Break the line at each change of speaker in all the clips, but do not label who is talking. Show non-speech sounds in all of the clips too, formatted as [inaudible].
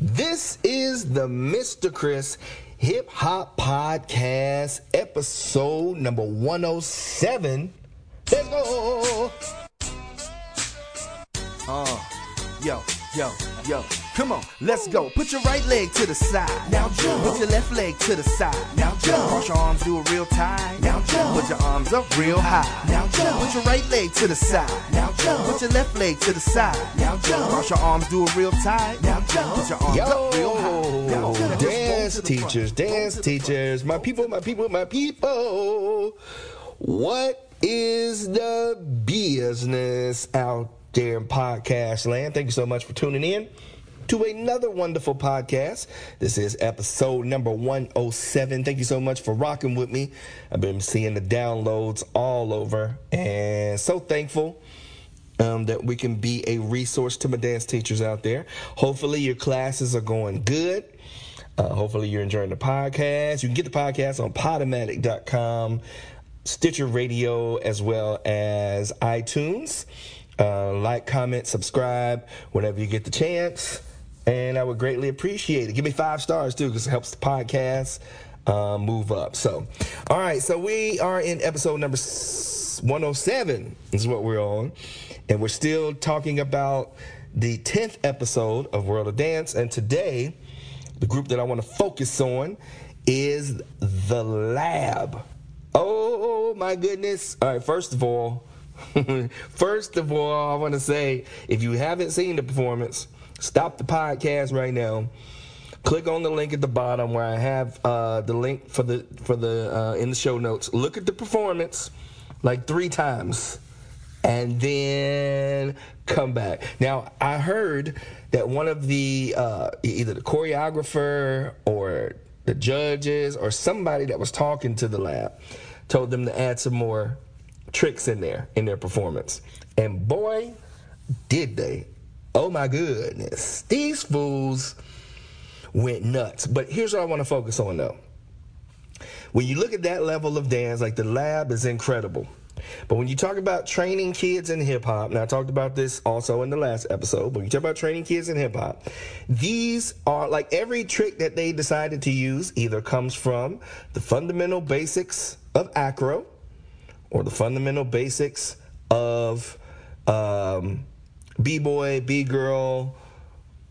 This is the Mr. Chris Hip Hop Podcast, episode number 107. Let's go.
Uh, yo, yo, yo. Come on, let's go. Put your right leg to the side. Now jump. Put your left leg to the side. Now jump. Cross your arms, do a real tight. Now jump. Put your arms up real high. Now jump. Put your right leg to the side. Now jump. Put your left leg to the side. Now jump. Cross your arms, do it real tight. Now jump. Put your arms up real high. Now jump.
dance
Just go to the
teachers, dance teachers, my people, my people, my people. What is the business out there in podcast land? Thank you so much for tuning in to another wonderful podcast. This is episode number 107. Thank you so much for rocking with me. I've been seeing the downloads all over and so thankful um, that we can be a resource to my dance teachers out there. Hopefully, your classes are going good. Uh, hopefully, you're enjoying the podcast. You can get the podcast on podomatic.com, Stitcher Radio, as well as iTunes. Uh, like, comment, subscribe whenever you get the chance. And I would greatly appreciate it. Give me five stars too, because it helps the podcast uh, move up. So, all right. So, we are in episode number 107, is what we're on. And we're still talking about the 10th episode of World of Dance. And today, the group that I want to focus on is The Lab. Oh my goodness. All right, first of all, [laughs] first of all, I want to say if you haven't seen the performance, stop the podcast right now. Click on the link at the bottom where I have uh, the link for the for the uh, in the show notes. Look at the performance like three times and then come back. Now, I heard that one of the uh, either the choreographer or the judges or somebody that was talking to the lab told them to add some more tricks in there in their performance. And boy, did they. Oh my goodness. These fools went nuts. But here's what I want to focus on though. When you look at that level of dance, like the lab is incredible. But when you talk about training kids in hip hop, and I talked about this also in the last episode, but when you talk about training kids in hip hop, these are like every trick that they decided to use either comes from the fundamental basics of acro or the fundamental basics of um, b-boy, b-girl,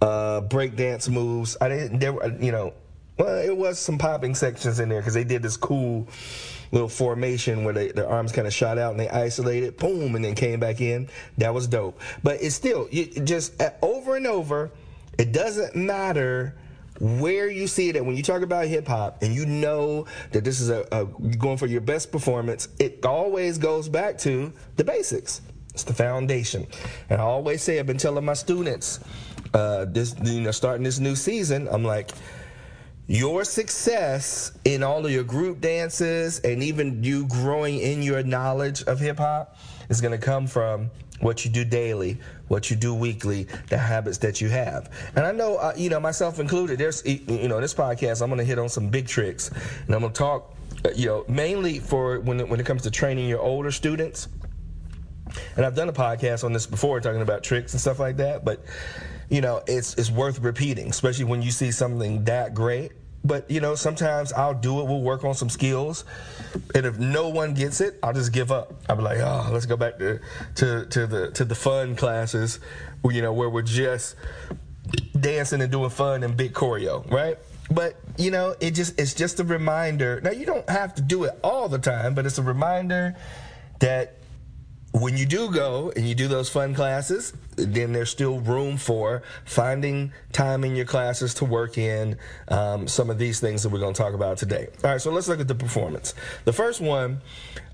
uh, breakdance moves. I didn't, there, you know, well, it was some popping sections in there because they did this cool little formation where they, their arms kind of shot out and they isolated, boom, and then came back in. That was dope. But it's still just uh, over and over. It doesn't matter where you see it at when you talk about hip hop and you know that this is a, a going for your best performance. It always goes back to the basics. It's the foundation. And I always say, I've been telling my students, uh, this you know, starting this new season, I'm like, your success in all of your group dances and even you growing in your knowledge of hip hop is going to come from what you do daily, what you do weekly, the habits that you have. And I know, uh, you know, myself included, there's, you know, this podcast, I'm going to hit on some big tricks and I'm going to talk, uh, you know, mainly for when it, when it comes to training your older students. And I've done a podcast on this before, talking about tricks and stuff like that. But you know, it's it's worth repeating, especially when you see something that great. But you know, sometimes I'll do it. We'll work on some skills, and if no one gets it, I'll just give up. I'll be like, oh, let's go back to to, to the to the fun classes, you know, where we're just dancing and doing fun and big choreo, right? But you know, it just it's just a reminder. Now you don't have to do it all the time, but it's a reminder that when you do go and you do those fun classes, then there's still room for finding time in your classes to work in um, some of these things that we're going to talk about today. All right, so let's look at the performance. The first one,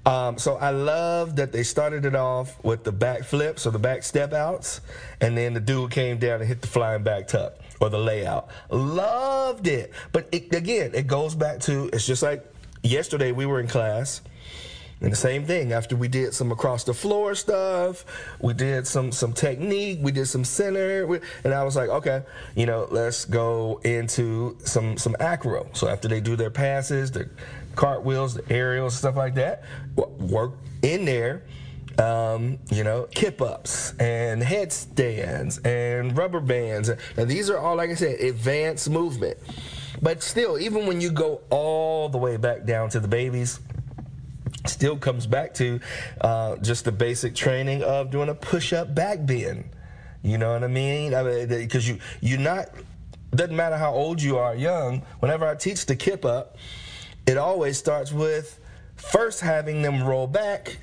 um, so I love that they started it off with the back flips or the back step outs, and then the dude came down and hit the flying back tuck or the layout. Loved it. But it, again, it goes back to it's just like yesterday we were in class. And the same thing after we did some across the floor stuff, we did some some technique, we did some center, we- and I was like, okay, you know, let's go into some some acro. So after they do their passes, their cartwheels, the aerials, stuff like that, work in there um, you know, kip ups and headstands and rubber bands. Now, these are all, like I said, advanced movement. But still, even when you go all the way back down to the babies, still comes back to uh, just the basic training of doing a push-up back bend. You know what I mean? I mean, because you you're not. Doesn't matter how old you are, young. Whenever I teach the kip up, it always starts with first having them roll back,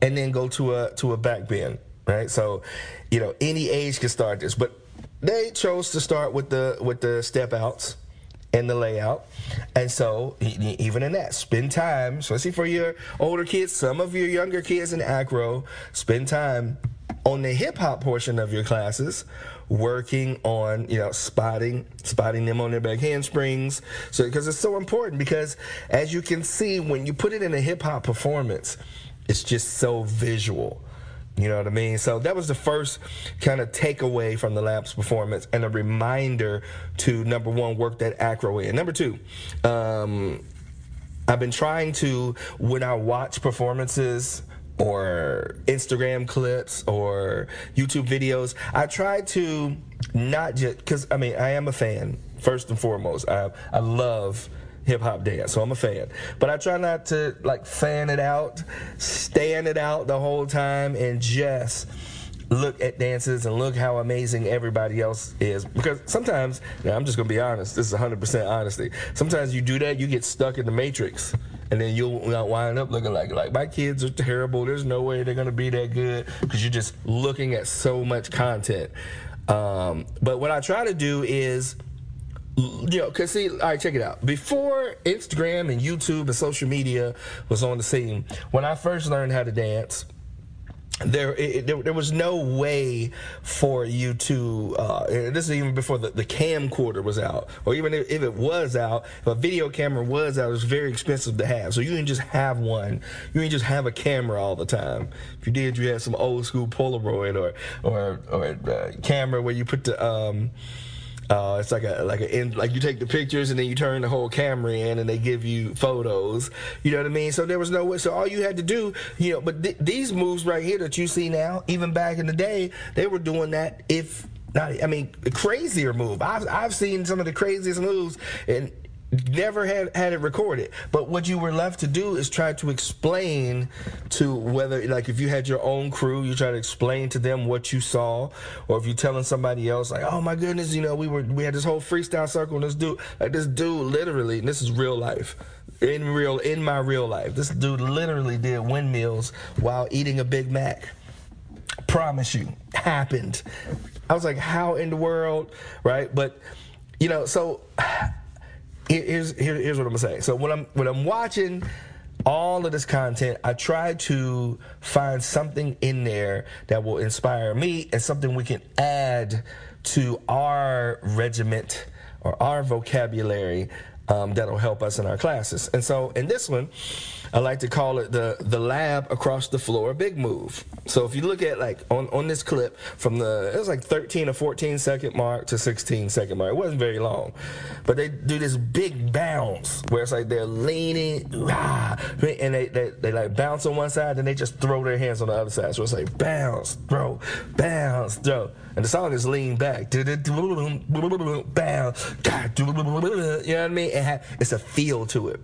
and then go to a to a back bend. Right. So, you know, any age can start this, but they chose to start with the with the step outs in the layout. And so, even in that, spend time, especially for your older kids, some of your younger kids in acro, spend time on the hip hop portion of your classes working on you know spotting spotting them on their back handsprings so because it's so important because as you can see when you put it in a hip hop performance it's just so visual you know what I mean? So that was the first kind of takeaway from the Labs performance and a reminder to number one, work that acro in. Number two, um, I've been trying to, when I watch performances, or Instagram clips or YouTube videos. I try to not just because I mean I am a fan first and foremost. I I love hip hop dance. So I'm a fan. But I try not to like fan it out, stand it out the whole time, and just look at dances and look how amazing everybody else is. Because sometimes, now I'm just gonna be honest, this is 100% honesty. Sometimes you do that, you get stuck in the matrix. And then you'll wind up looking like like my kids are terrible. There's no way they're gonna be that good because you're just looking at so much content. Um, but what I try to do is know, cause see, all right, check it out. Before Instagram and YouTube and social media was on the scene, when I first learned how to dance, there, it, there, there was no way for you to. Uh, this is even before the, the camcorder was out, or even if, if, it was out, if a video camera was out, it was very expensive to have. So you didn't just have one. You didn't just have a camera all the time. If you did, you had some old school Polaroid or or or uh, camera where you put the. Um, uh, it's like a like a in, like you take the pictures and then you turn the whole camera in and they give you photos. You know what I mean? So there was no way. So all you had to do, you know. But th- these moves right here that you see now, even back in the day, they were doing that. If not, I mean, crazier move. I've I've seen some of the craziest moves and never had had it recorded. But what you were left to do is try to explain to whether like if you had your own crew you try to explain to them what you saw or if you're telling somebody else like oh my goodness you know we were we had this whole freestyle circle and this dude like this dude literally and this is real life in real in my real life this dude literally did windmills while eating a big mac. Promise you happened. I was like how in the world? Right? But you know so here's here, here's what I'm gonna say. So when I'm when I'm watching all of this content, I try to find something in there that will inspire me and something we can add to our regiment or our vocabulary um, that'll help us in our classes. And so in this one, I like to call it the the lab across the floor big move. So if you look at like on, on this clip from the it was like 13 or 14 second mark to 16 second mark. It wasn't very long, but they do this big bounce where it's like they're leaning ah, and they, they they like bounce on one side and they just throw their hands on the other side. So it's like bounce, throw, bounce, throw. And the song is lean back. Bounce. You know what I mean? It it's a feel to it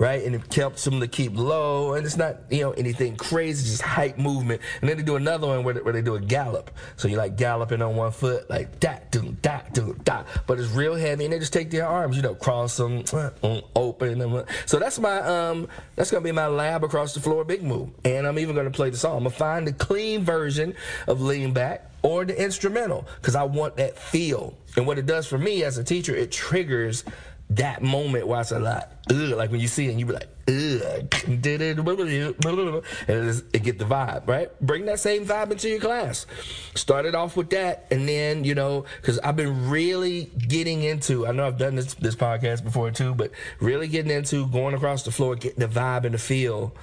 right? And it helps them to keep low, and it's not you know anything crazy, just hype movement. And then they do another one where they, where they do a gallop, so you like galloping on one foot, like that, do that, do that, but it's real heavy, and they just take their arms, you know, cross them, uh, open them. So that's my um, that's gonna be my lab across the floor big move, and I'm even gonna play the song. I'm gonna find the clean version of lean back or the instrumental because I want that feel. And what it does for me as a teacher, it triggers that moment where it's a lot, ugh, like when you see it and you be like, and it, it get the vibe, right? Bring that same vibe into your class. Start it off with that, and then you know, because I've been really getting into. I know I've done this this podcast before too, but really getting into going across the floor, getting the vibe and the feel,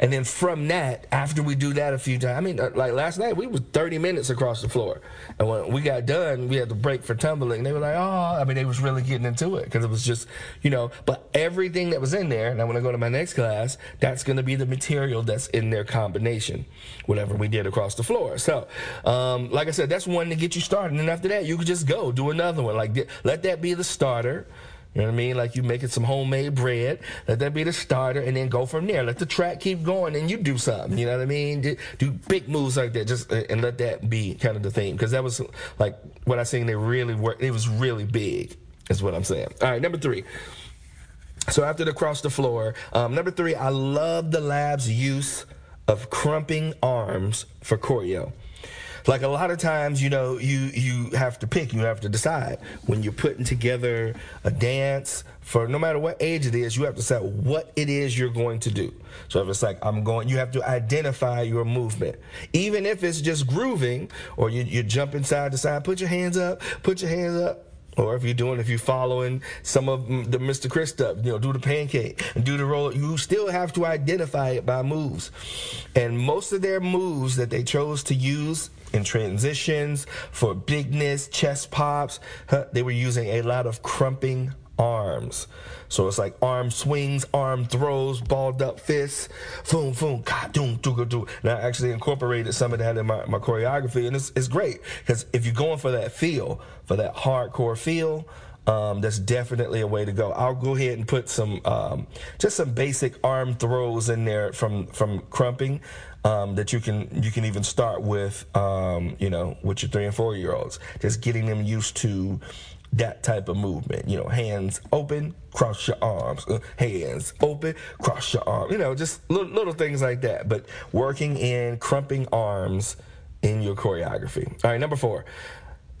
and then from that, after we do that a few times, I mean, uh, like last night, we was 30 minutes across the floor. And when we got done, we had to break for tumbling. They were like, oh, I mean, they was really getting into it because it was just, you know, but everything that was in there, and I'm going to go to my next class, that's going to be the material that's in their combination, whatever we did across the floor. So, um, like I said, that's one to get you started. And after that, you could just go do another one. Like, let that be the starter. You know what I mean? Like you making some homemade bread. Let that be the starter, and then go from there. Let the track keep going, and you do something. You know what I mean? Do, do big moves like that, just and let that be kind of the theme. Because that was like what I seen. They really were. It was really big. Is what I'm saying. All right, number three. So after the cross the floor, um, number three, I love the lab's use of crumping arms for choreo. Like a lot of times, you know, you you have to pick, you have to decide when you're putting together a dance for no matter what age it is, you have to decide what it is you're going to do. So if it's like I'm going, you have to identify your movement, even if it's just grooving or you you jumping side to side. Put your hands up, put your hands up or if you're doing, if you're following some of the Mr. Chris stuff, you know, do the pancake and do the roll, you still have to identify it by moves. And most of their moves that they chose to use in transitions for bigness, chest pops, they were using a lot of crumping arms. So it's like arm swings, arm throws, balled up fists, boom, boom, ka, doom, doo, doo. And I actually incorporated some of that in my, my choreography, and it's, it's great because if you're going for that feel, for that hardcore feel, um, that's definitely a way to go. I'll go ahead and put some, um, just some basic arm throws in there from from crumping. Um, that you can you can even start with, um, you know, with your three and four year olds, just getting them used to that type of movement. You know, hands open, cross your arms. Uh, hands open, cross your arm. You know, just little, little things like that. But working in crumping arms in your choreography. All right, number four.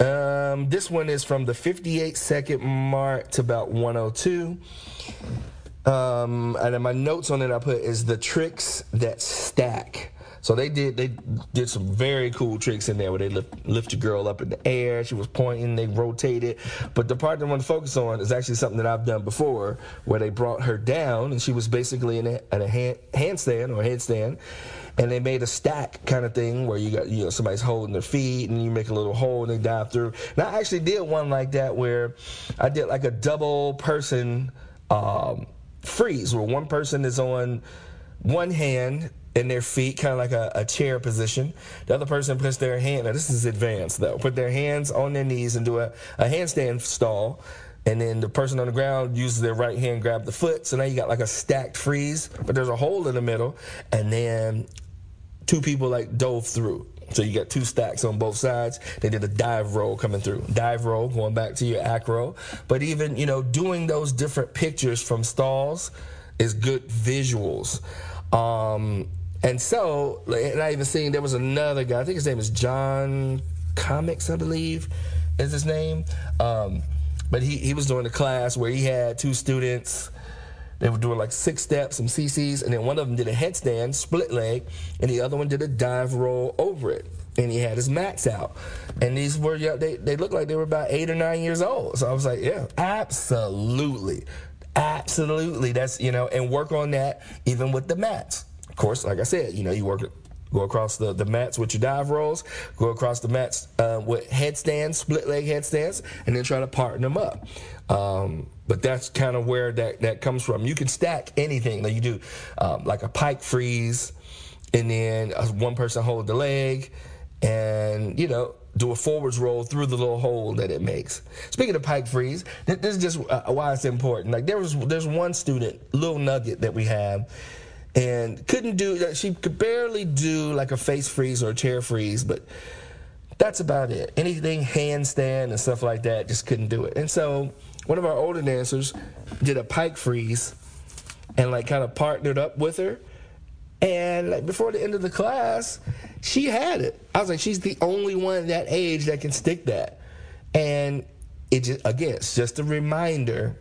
Um, this one is from the 58 second mark to about 102. Um, and then my notes on it I put is the tricks that stack. So they did they did some very cool tricks in there where they lift, lift girl up in the air. She was pointing, they rotated. But the part I want to focus on is actually something that I've done before, where they brought her down and she was basically in a, at a hand, handstand or headstand, and they made a stack kind of thing where you got you know somebody's holding their feet and you make a little hole and they dive through. And I actually did one like that where I did like a double person um, freeze where one person is on one hand in their feet, kind of like a, a, chair position. The other person puts their hand, now this is advanced though, put their hands on their knees and do a, a handstand stall. And then the person on the ground uses their right hand, grab the foot. So now you got like a stacked freeze, but there's a hole in the middle. And then two people like dove through. So you got two stacks on both sides. They did a dive roll coming through. Dive roll, going back to your acro. But even, you know, doing those different pictures from stalls is good visuals. Um, and so, and I even seen there was another guy. I think his name is John Comics, I believe, is his name. Um, but he he was doing a class where he had two students. They were doing like six steps, some CCs, and then one of them did a headstand, split leg, and the other one did a dive roll over it. And he had his mats out. And these were, they, they looked like they were about eight or nine years old. So I was like, yeah, absolutely. Absolutely. That's, you know, and work on that even with the mats. Of course, like I said, you know, you work go across the, the mats with your dive rolls, go across the mats uh, with headstands, split leg headstands, and then try to partner them up. Um, but that's kind of where that, that comes from. You can stack anything that you do, um, like a pike freeze, and then uh, one person hold the leg, and you know do a forwards roll through the little hole that it makes. Speaking of pike freeze, this is just uh, why it's important. Like there was there's one student, little nugget that we have and couldn't do she could barely do like a face freeze or a chair freeze but that's about it. Anything handstand and stuff like that just couldn't do it. And so one of our older dancers did a pike freeze and like kind of partnered up with her. And like before the end of the class she had it. I was like she's the only one that age that can stick that. And it just again it's just a reminder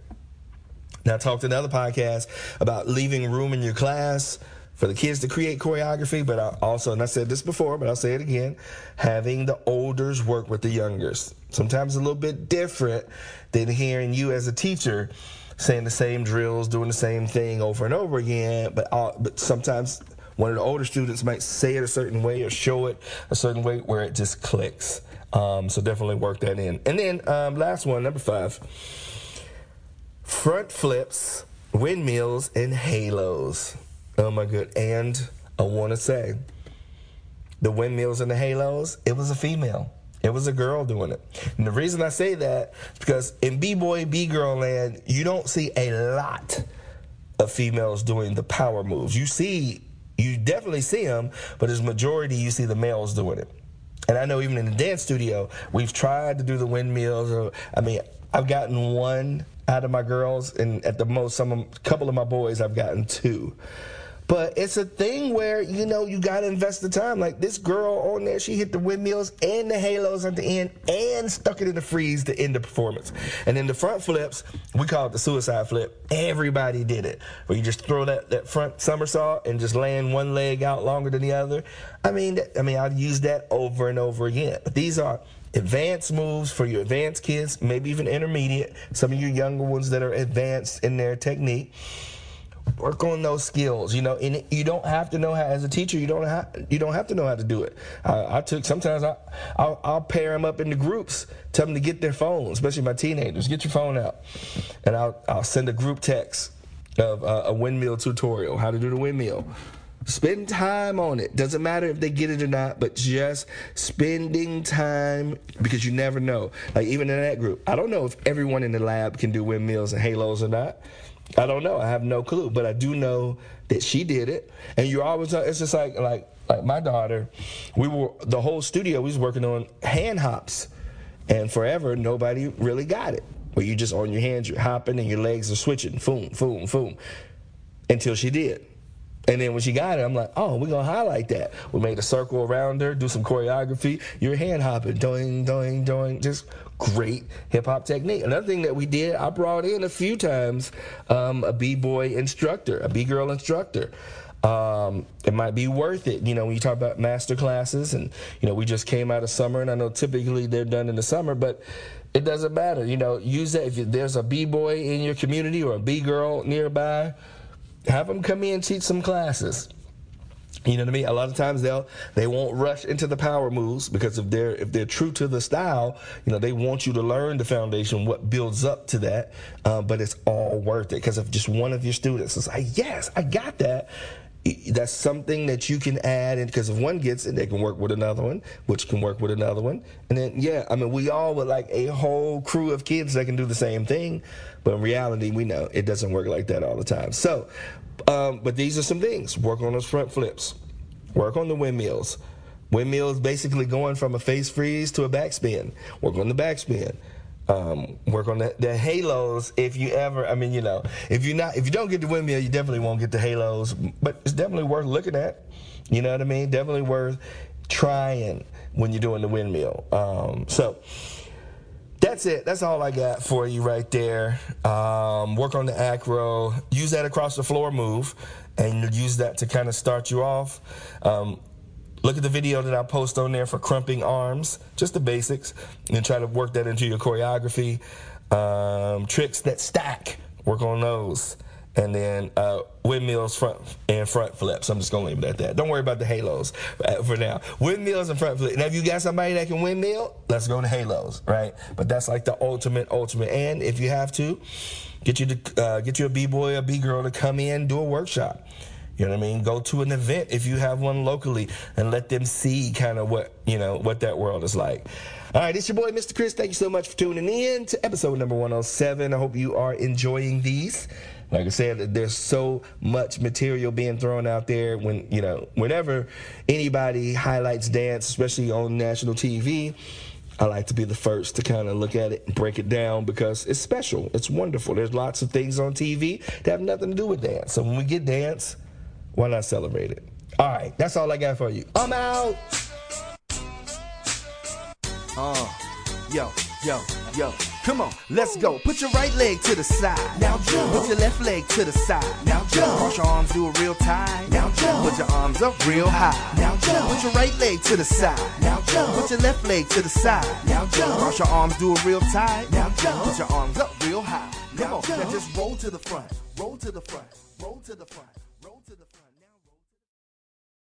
now, I talked in other podcasts about leaving room in your class for the kids to create choreography, but I also, and I said this before, but I'll say it again, having the olders work with the youngers. Sometimes a little bit different than hearing you as a teacher saying the same drills, doing the same thing over and over again, but, all, but sometimes one of the older students might say it a certain way or show it a certain way where it just clicks. Um, so definitely work that in. And then um, last one, number five front flips windmills and halos. Oh my good. And I want to say, the windmills and the halos, it was a female. It was a girl doing it. And the reason I say that is because in B-boy, B-girl land, you don't see a lot of females doing the power moves. You see, you definitely see them, but as majority, you see the males doing it. And I know even in the dance studio, we've tried to do the windmills. Or I mean, I've gotten one out of my girls, and at the most, some a couple of my boys, I've gotten two. But it's a thing where, you know, you got to invest the time. Like this girl on there, she hit the windmills and the halos at the end and stuck it in the freeze to end the performance. And then the front flips, we call it the suicide flip. Everybody did it. Where you just throw that, that front somersault and just land one leg out longer than the other. I mean, I mean, I've used that over and over again. But these are advanced moves for your advanced kids, maybe even intermediate, some of your younger ones that are advanced in their technique. Work on those skills you know and you don't have to know how as a teacher you don't have you don't have to know how to do it. I, I took sometimes I, I'll, I'll, pair them up into groups tell them to get their phone especially my teenagers get your phone out. And i'll, I'll send a group text of uh, a windmill tutorial how to do the windmill Spend time on it. Doesn't matter if they get it or not, but just spending time because you never know. Like even in that group, I don't know if everyone in the lab can do windmills and halos or not. I don't know. I have no clue, but I do know that she did it. And you're always, it's just like like like my daughter. We were the whole studio. We was working on hand hops, and forever nobody really got it. Where you just on your hands, you're hopping, and your legs are switching, boom, boom, boom, until she did. And then when she got it, I'm like, oh, we're gonna highlight that. We made a circle around her, do some choreography. You're hand hopping, doing, doing, doing, just great hip hop technique. Another thing that we did, I brought in a few times um, a b boy instructor, a b girl instructor. Um, it might be worth it, you know, when you talk about master classes, and you know, we just came out of summer, and I know typically they're done in the summer, but it doesn't matter. You know, use that if there's a b boy in your community or a b girl nearby, have them come in and teach some classes. You know what I mean? A lot of times they'll they won't rush into the power moves because if they're if they're true to the style, you know they want you to learn the foundation, what builds up to that. Uh, but it's all worth it because if just one of your students is like, yes, I got that. That's something that you can add, and because if one gets it, they can work with another one, which can work with another one, and then yeah, I mean, we all would like a whole crew of kids that can do the same thing, but in reality, we know it doesn't work like that all the time. So, um, but these are some things. Work on those front flips. Work on the windmills. Windmills basically going from a face freeze to a backspin. Work on the backspin. Um, work on the, the, halos if you ever i mean you know if you not if you don't get the windmill you definitely won't get the halos but it's definitely worth looking at you know what i mean definitely worth trying when you're doing the windmill um, so that's it. That's all I got for you right there. Um, work on the acro. Use that across the floor move, and use that to kind of start you off. Look at the video that I post on there for crumping arms, just the basics, and try to work that into your choreography. Um, tricks that stack. Work on those and then uh, windmills front and front flips. I'm just gonna leave it at that. Don't worry about the halos uh, for now. Windmills and front flips. Now, if you got somebody that can windmill, let's go to halos, right? But that's like the ultimate, ultimate. And if you have to, get you to uh, get you a b boy, a b girl to come in, do a workshop. You know what I mean? Go to an event if you have one locally and let them see kind of what, you know, what that world is like. All right, it's your boy, Mr. Chris. Thank you so much for tuning in to episode number 107. I hope you are enjoying these. Like I said, there's so much material being thrown out there. When you know, whenever anybody highlights dance, especially on national TV, I like to be the first to kind of look at it and break it down because it's special. It's wonderful. There's lots of things on TV that have nothing to do with dance. So when we get dance, why not celebrate it? All right, that's all I got for you. I'm out.
Uh, yo, yo, yo. Come on, let's go. Put your right leg to the side. Now jump. Put your left leg to the side. Now jump. Cross your arms, do a real tie. Now jump. Put your arms up real high. Now jump. Put your right leg to the side. Now jump. Put your left leg to the side. Now jump. Cross your arms, do a real tie. Now jump. Put your arms up real high. Come on, now just roll to the front. Roll to the front. Roll to the front.